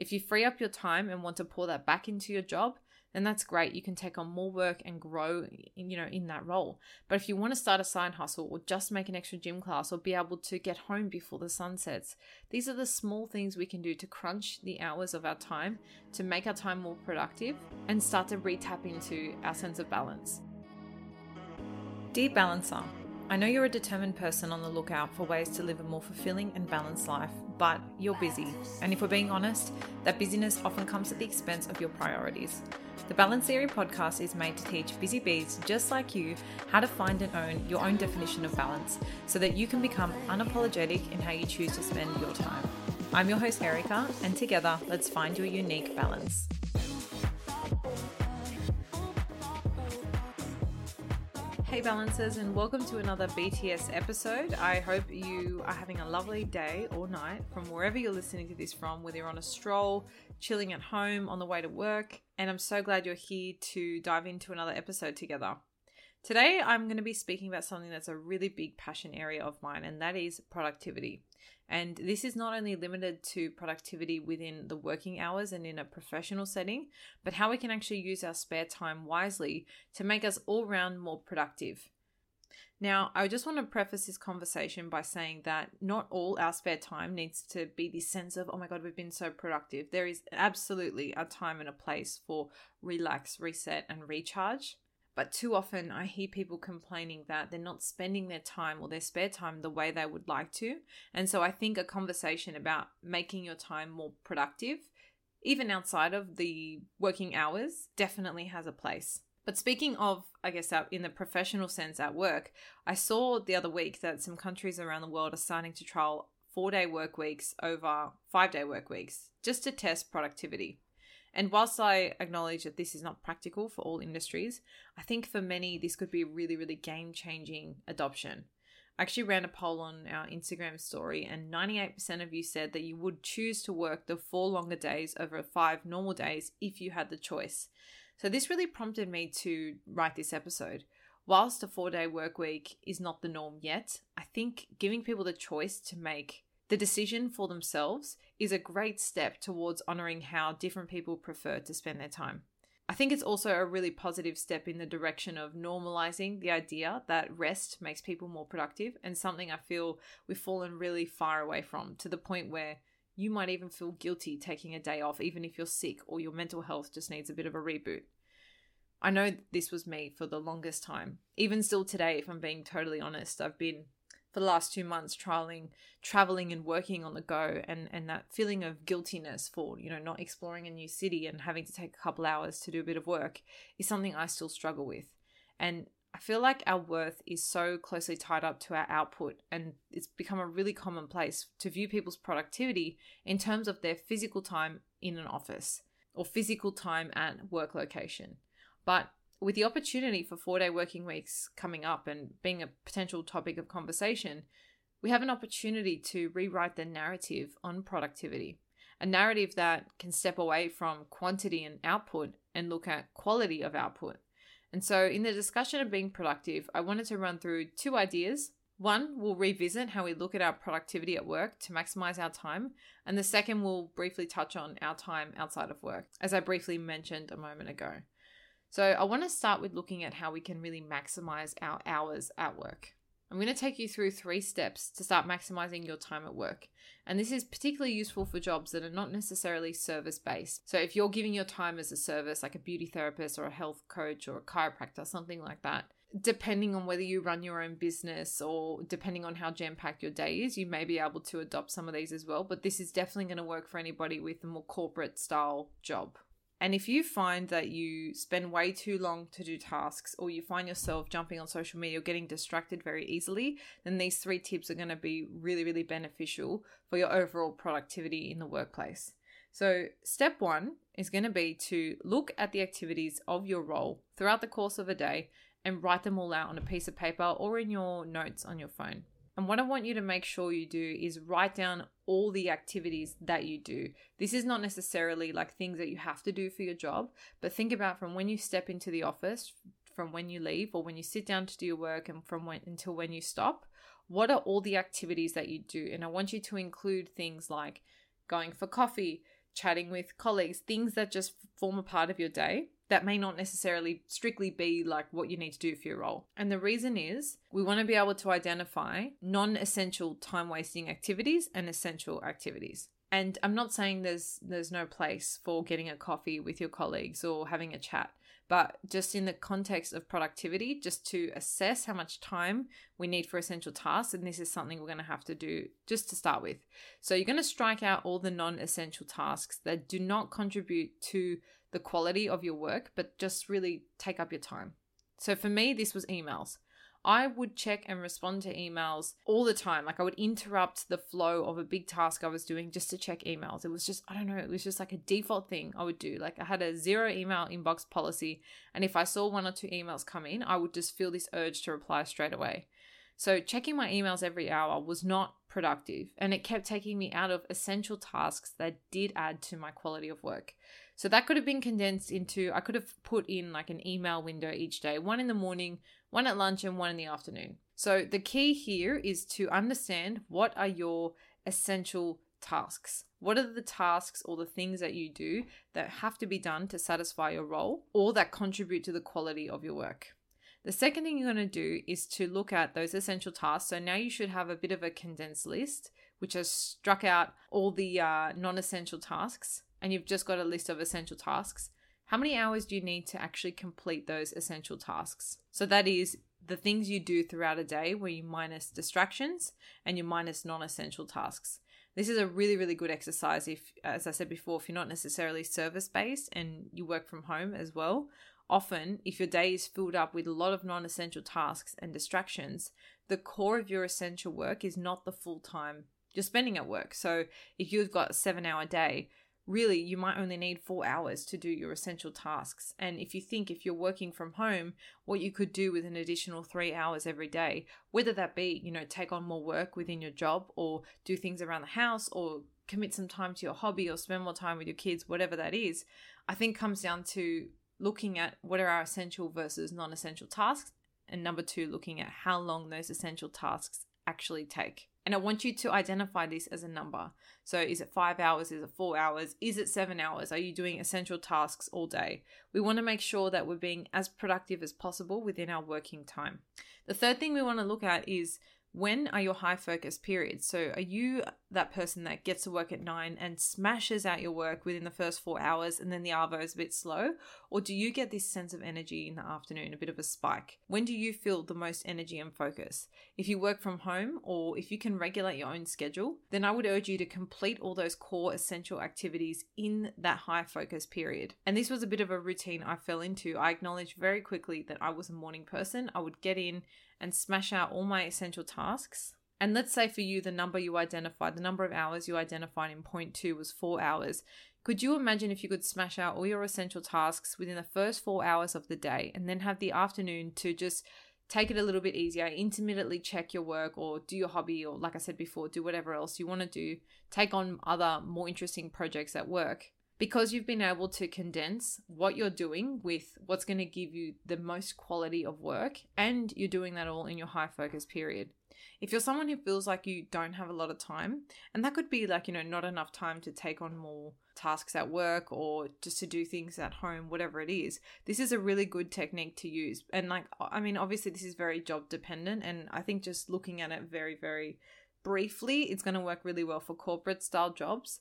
If you free up your time and want to pour that back into your job, then that's great. You can take on more work and grow, you know, in that role. But if you want to start a side hustle or just make an extra gym class or be able to get home before the sun sets, these are the small things we can do to crunch the hours of our time to make our time more productive and start to re-tap into our sense of balance. Dear Balancer, I know you're a determined person on the lookout for ways to live a more fulfilling and balanced life, but you're busy. And if we're being honest, that busyness often comes at the expense of your priorities. The Balance Theory podcast is made to teach busy bees just like you how to find and own your own definition of balance so that you can become unapologetic in how you choose to spend your time. I'm your host, Erica, and together, let's find your unique balance. Hey balancers, and welcome to another BTS episode. I hope you are having a lovely day or night from wherever you're listening to this from, whether you're on a stroll, chilling at home, on the way to work, and I'm so glad you're here to dive into another episode together. Today, I'm going to be speaking about something that's a really big passion area of mine, and that is productivity. And this is not only limited to productivity within the working hours and in a professional setting, but how we can actually use our spare time wisely to make us all round more productive. Now, I just want to preface this conversation by saying that not all our spare time needs to be this sense of, oh my God, we've been so productive. There is absolutely a time and a place for relax, reset, and recharge. But too often, I hear people complaining that they're not spending their time or their spare time the way they would like to. And so I think a conversation about making your time more productive, even outside of the working hours, definitely has a place. But speaking of, I guess, in the professional sense at work, I saw the other week that some countries around the world are starting to trial four day work weeks over five day work weeks just to test productivity. And whilst I acknowledge that this is not practical for all industries, I think for many this could be a really, really game changing adoption. I actually ran a poll on our Instagram story, and 98% of you said that you would choose to work the four longer days over five normal days if you had the choice. So, this really prompted me to write this episode. Whilst a four day work week is not the norm yet, I think giving people the choice to make the decision for themselves is a great step towards honoring how different people prefer to spend their time. I think it's also a really positive step in the direction of normalizing the idea that rest makes people more productive and something I feel we've fallen really far away from to the point where you might even feel guilty taking a day off, even if you're sick or your mental health just needs a bit of a reboot. I know this was me for the longest time. Even still today, if I'm being totally honest, I've been for the last two months trialing traveling and working on the go and and that feeling of guiltiness for you know not exploring a new city and having to take a couple hours to do a bit of work is something i still struggle with. And i feel like our worth is so closely tied up to our output and it's become a really commonplace to view people's productivity in terms of their physical time in an office or physical time at work location. But with the opportunity for four day working weeks coming up and being a potential topic of conversation, we have an opportunity to rewrite the narrative on productivity. A narrative that can step away from quantity and output and look at quality of output. And so, in the discussion of being productive, I wanted to run through two ideas. One, we'll revisit how we look at our productivity at work to maximize our time. And the second, we'll briefly touch on our time outside of work, as I briefly mentioned a moment ago. So, I want to start with looking at how we can really maximize our hours at work. I'm going to take you through three steps to start maximizing your time at work. And this is particularly useful for jobs that are not necessarily service based. So, if you're giving your time as a service, like a beauty therapist or a health coach or a chiropractor, something like that, depending on whether you run your own business or depending on how jam packed your day is, you may be able to adopt some of these as well. But this is definitely going to work for anybody with a more corporate style job. And if you find that you spend way too long to do tasks or you find yourself jumping on social media or getting distracted very easily, then these three tips are going to be really, really beneficial for your overall productivity in the workplace. So, step one is going to be to look at the activities of your role throughout the course of a day and write them all out on a piece of paper or in your notes on your phone. And what I want you to make sure you do is write down all the activities that you do. This is not necessarily like things that you have to do for your job, but think about from when you step into the office, from when you leave, or when you sit down to do your work, and from when until when you stop. What are all the activities that you do? And I want you to include things like going for coffee, chatting with colleagues, things that just form a part of your day that may not necessarily strictly be like what you need to do for your role. And the reason is we want to be able to identify non essential time wasting activities and essential activities. And I'm not saying there's there's no place for getting a coffee with your colleagues or having a chat, but just in the context of productivity, just to assess how much time we need for essential tasks, and this is something we're going to have to do just to start with. So you're going to strike out all the non-essential tasks that do not contribute to the quality of your work, but just really take up your time. So for me, this was emails. I would check and respond to emails all the time. Like I would interrupt the flow of a big task I was doing just to check emails. It was just, I don't know, it was just like a default thing I would do. Like I had a zero email inbox policy. And if I saw one or two emails come in, I would just feel this urge to reply straight away. So checking my emails every hour was not productive and it kept taking me out of essential tasks that did add to my quality of work. So that could have been condensed into, I could have put in like an email window each day, one in the morning, one at lunch, and one in the afternoon. So the key here is to understand what are your essential tasks. What are the tasks or the things that you do that have to be done to satisfy your role or that contribute to the quality of your work? The second thing you're going to do is to look at those essential tasks. So now you should have a bit of a condensed list, which has struck out all the uh, non essential tasks and you've just got a list of essential tasks, how many hours do you need to actually complete those essential tasks? So that is the things you do throughout a day where you minus distractions and you minus non essential tasks. This is a really, really good exercise if, as I said before, if you're not necessarily service based and you work from home as well. Often, if your day is filled up with a lot of non essential tasks and distractions, the core of your essential work is not the full time you're spending at work. So, if you've got a seven hour day, really you might only need four hours to do your essential tasks. And if you think if you're working from home, what you could do with an additional three hours every day, whether that be, you know, take on more work within your job or do things around the house or commit some time to your hobby or spend more time with your kids, whatever that is, I think comes down to looking at what are our essential versus non essential tasks. And number two, looking at how long those essential tasks actually take. And I want you to identify this as a number. So, is it five hours? Is it four hours? Is it seven hours? Are you doing essential tasks all day? We want to make sure that we're being as productive as possible within our working time. The third thing we want to look at is when are your high focus periods? So, are you that person that gets to work at nine and smashes out your work within the first four hours and then the Arvo is a bit slow? Or do you get this sense of energy in the afternoon, a bit of a spike? When do you feel the most energy and focus? If you work from home or if you can regulate your own schedule, then I would urge you to complete all those core essential activities in that high focus period. And this was a bit of a routine I fell into. I acknowledged very quickly that I was a morning person. I would get in and smash out all my essential tasks. And let's say for you, the number you identified, the number of hours you identified in point two was four hours. Could you imagine if you could smash out all your essential tasks within the first four hours of the day and then have the afternoon to just take it a little bit easier, intermittently check your work or do your hobby, or like I said before, do whatever else you want to do, take on other more interesting projects at work? Because you've been able to condense what you're doing with what's going to give you the most quality of work and you're doing that all in your high focus period. If you're someone who feels like you don't have a lot of time, and that could be like, you know, not enough time to take on more tasks at work or just to do things at home, whatever it is, this is a really good technique to use. And like, I mean, obviously, this is very job dependent, and I think just looking at it very, very briefly, it's going to work really well for corporate style jobs.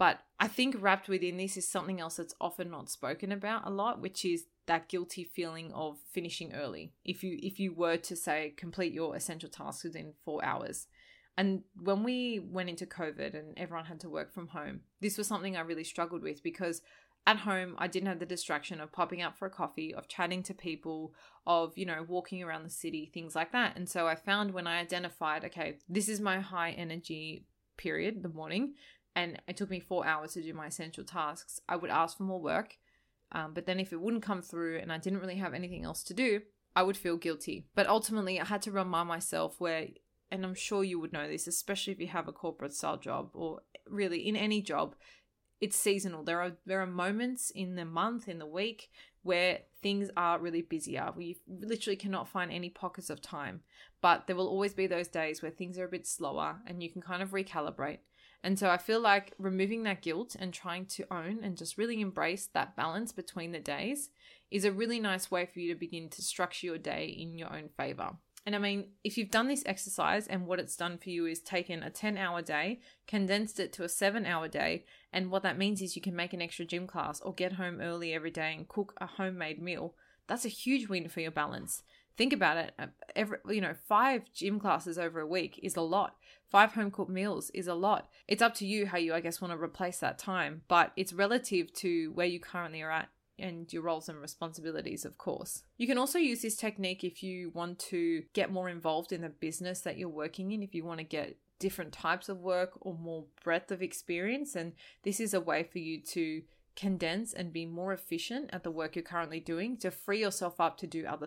But I think wrapped within this is something else that's often not spoken about a lot, which is that guilty feeling of finishing early. If you if you were to say complete your essential tasks within 4 hours. And when we went into COVID and everyone had to work from home, this was something I really struggled with because at home I didn't have the distraction of popping out for a coffee, of chatting to people, of, you know, walking around the city, things like that. And so I found when I identified, okay, this is my high energy period, the morning, and it took me four hours to do my essential tasks, I would ask for more work. Um, but then if it wouldn't come through and I didn't really have anything else to do, I would feel guilty. But ultimately, I had to remind myself where, and I'm sure you would know this, especially if you have a corporate style job or really in any job, it's seasonal. There are there are moments in the month, in the week, where things are really busier. We literally cannot find any pockets of time. But there will always be those days where things are a bit slower and you can kind of recalibrate. And so I feel like removing that guilt and trying to own and just really embrace that balance between the days is a really nice way for you to begin to structure your day in your own favor. And I mean, if you've done this exercise and what it's done for you is taken a 10 hour day, condensed it to a seven hour day, and what that means is you can make an extra gym class or get home early every day and cook a homemade meal, that's a huge win for your balance. Think about it. Uh, every, you know, five gym classes over a week is a lot. Five home cooked meals is a lot. It's up to you how you, I guess, want to replace that time, but it's relative to where you currently are at and your roles and responsibilities, of course. You can also use this technique if you want to get more involved in the business that you're working in, if you want to get different types of work or more breadth of experience. And this is a way for you to condense and be more efficient at the work you're currently doing to free yourself up to do other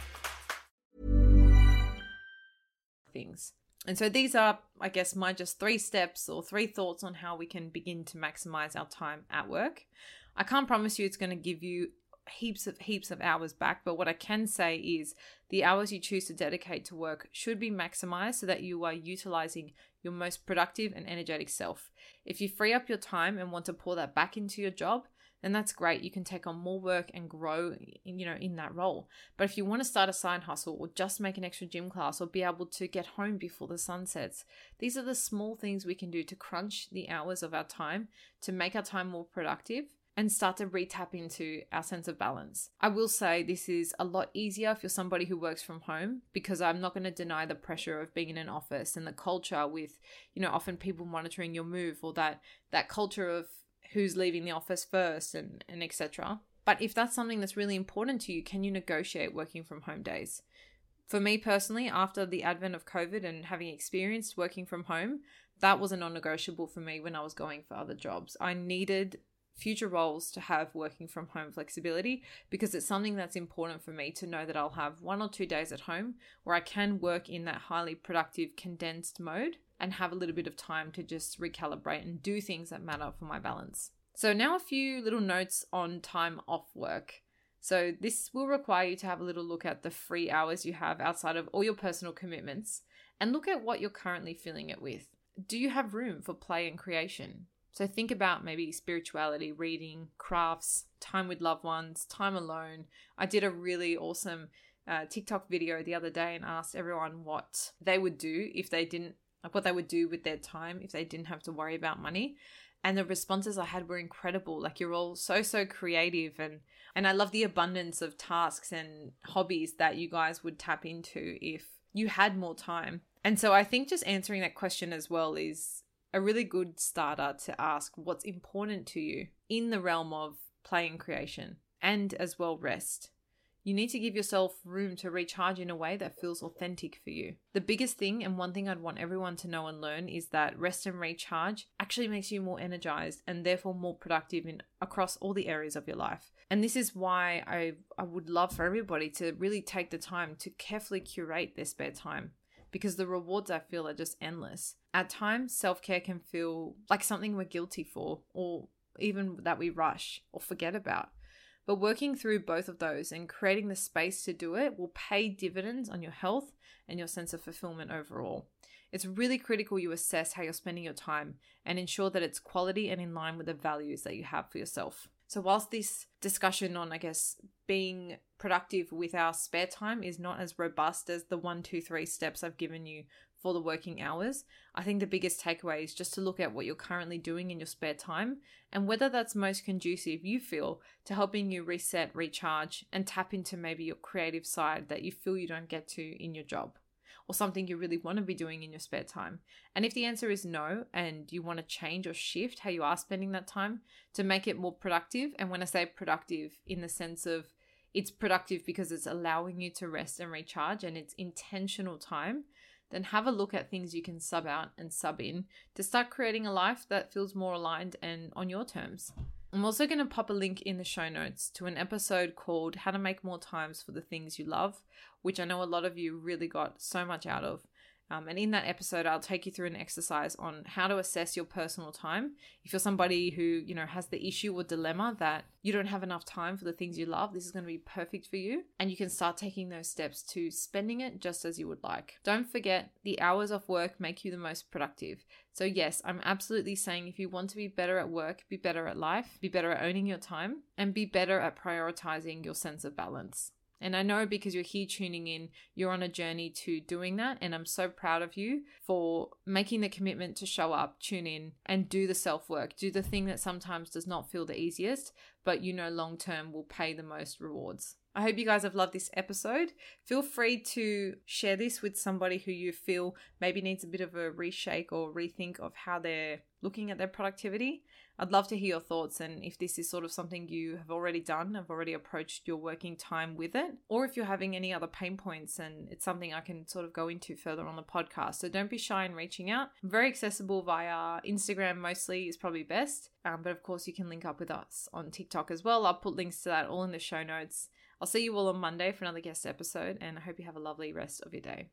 Things. And so these are, I guess, my just three steps or three thoughts on how we can begin to maximize our time at work. I can't promise you it's going to give you heaps of heaps of hours back, but what I can say is the hours you choose to dedicate to work should be maximized so that you are utilizing your most productive and energetic self. If you free up your time and want to pour that back into your job, then that's great. You can take on more work and grow, you know, in that role. But if you want to start a side hustle or just make an extra gym class or be able to get home before the sun sets, these are the small things we can do to crunch the hours of our time to make our time more productive and start to re-tap into our sense of balance. I will say this is a lot easier if you're somebody who works from home because I'm not going to deny the pressure of being in an office and the culture with, you know, often people monitoring your move or that that culture of who's leaving the office first and, and etc. But if that's something that's really important to you, can you negotiate working from home days? For me personally, after the advent of COVID and having experienced working from home, that was a non negotiable for me when I was going for other jobs. I needed future roles to have working from home flexibility because it's something that's important for me to know that I'll have one or two days at home where I can work in that highly productive condensed mode and have a little bit of time to just recalibrate and do things that matter for my balance. So, now a few little notes on time off work. So, this will require you to have a little look at the free hours you have outside of all your personal commitments and look at what you're currently filling it with. Do you have room for play and creation? So, think about maybe spirituality, reading, crafts, time with loved ones, time alone. I did a really awesome uh, TikTok video the other day and asked everyone what they would do if they didn't like what they would do with their time if they didn't have to worry about money. And the responses i had were incredible. Like you're all so so creative and and i love the abundance of tasks and hobbies that you guys would tap into if you had more time. And so i think just answering that question as well is a really good starter to ask what's important to you in the realm of play and creation and as well rest you need to give yourself room to recharge in a way that feels authentic for you. The biggest thing, and one thing I'd want everyone to know and learn, is that rest and recharge actually makes you more energized and therefore more productive in across all the areas of your life. And this is why I, I would love for everybody to really take the time to carefully curate their spare time because the rewards I feel are just endless. At times, self care can feel like something we're guilty for, or even that we rush or forget about. But working through both of those and creating the space to do it will pay dividends on your health and your sense of fulfillment overall. It's really critical you assess how you're spending your time and ensure that it's quality and in line with the values that you have for yourself. So, whilst this discussion on, I guess, being productive with our spare time is not as robust as the one, two, three steps I've given you for the working hours, I think the biggest takeaway is just to look at what you're currently doing in your spare time and whether that's most conducive you feel to helping you reset, recharge, and tap into maybe your creative side that you feel you don't get to in your job or something you really want to be doing in your spare time. And if the answer is no, and you want to change or shift how you are spending that time to make it more productive, and when I say productive, in the sense of it's productive because it's allowing you to rest and recharge and it's intentional time then have a look at things you can sub out and sub in to start creating a life that feels more aligned and on your terms. I'm also going to pop a link in the show notes to an episode called How to Make More Times for the Things You Love, which I know a lot of you really got so much out of. Um, and in that episode, I'll take you through an exercise on how to assess your personal time. If you're somebody who, you know, has the issue or dilemma that you don't have enough time for the things you love, this is going to be perfect for you. And you can start taking those steps to spending it just as you would like. Don't forget, the hours of work make you the most productive. So, yes, I'm absolutely saying if you want to be better at work, be better at life, be better at owning your time, and be better at prioritizing your sense of balance. And I know because you're here tuning in, you're on a journey to doing that. And I'm so proud of you for making the commitment to show up, tune in, and do the self work. Do the thing that sometimes does not feel the easiest, but you know long term will pay the most rewards. I hope you guys have loved this episode. Feel free to share this with somebody who you feel maybe needs a bit of a reshake or rethink of how they're looking at their productivity. I'd love to hear your thoughts and if this is sort of something you have already done, have already approached your working time with it, or if you're having any other pain points and it's something I can sort of go into further on the podcast. So don't be shy in reaching out. I'm very accessible via Instagram, mostly is probably best. Um, but of course, you can link up with us on TikTok as well. I'll put links to that all in the show notes. I'll see you all on Monday for another guest episode, and I hope you have a lovely rest of your day.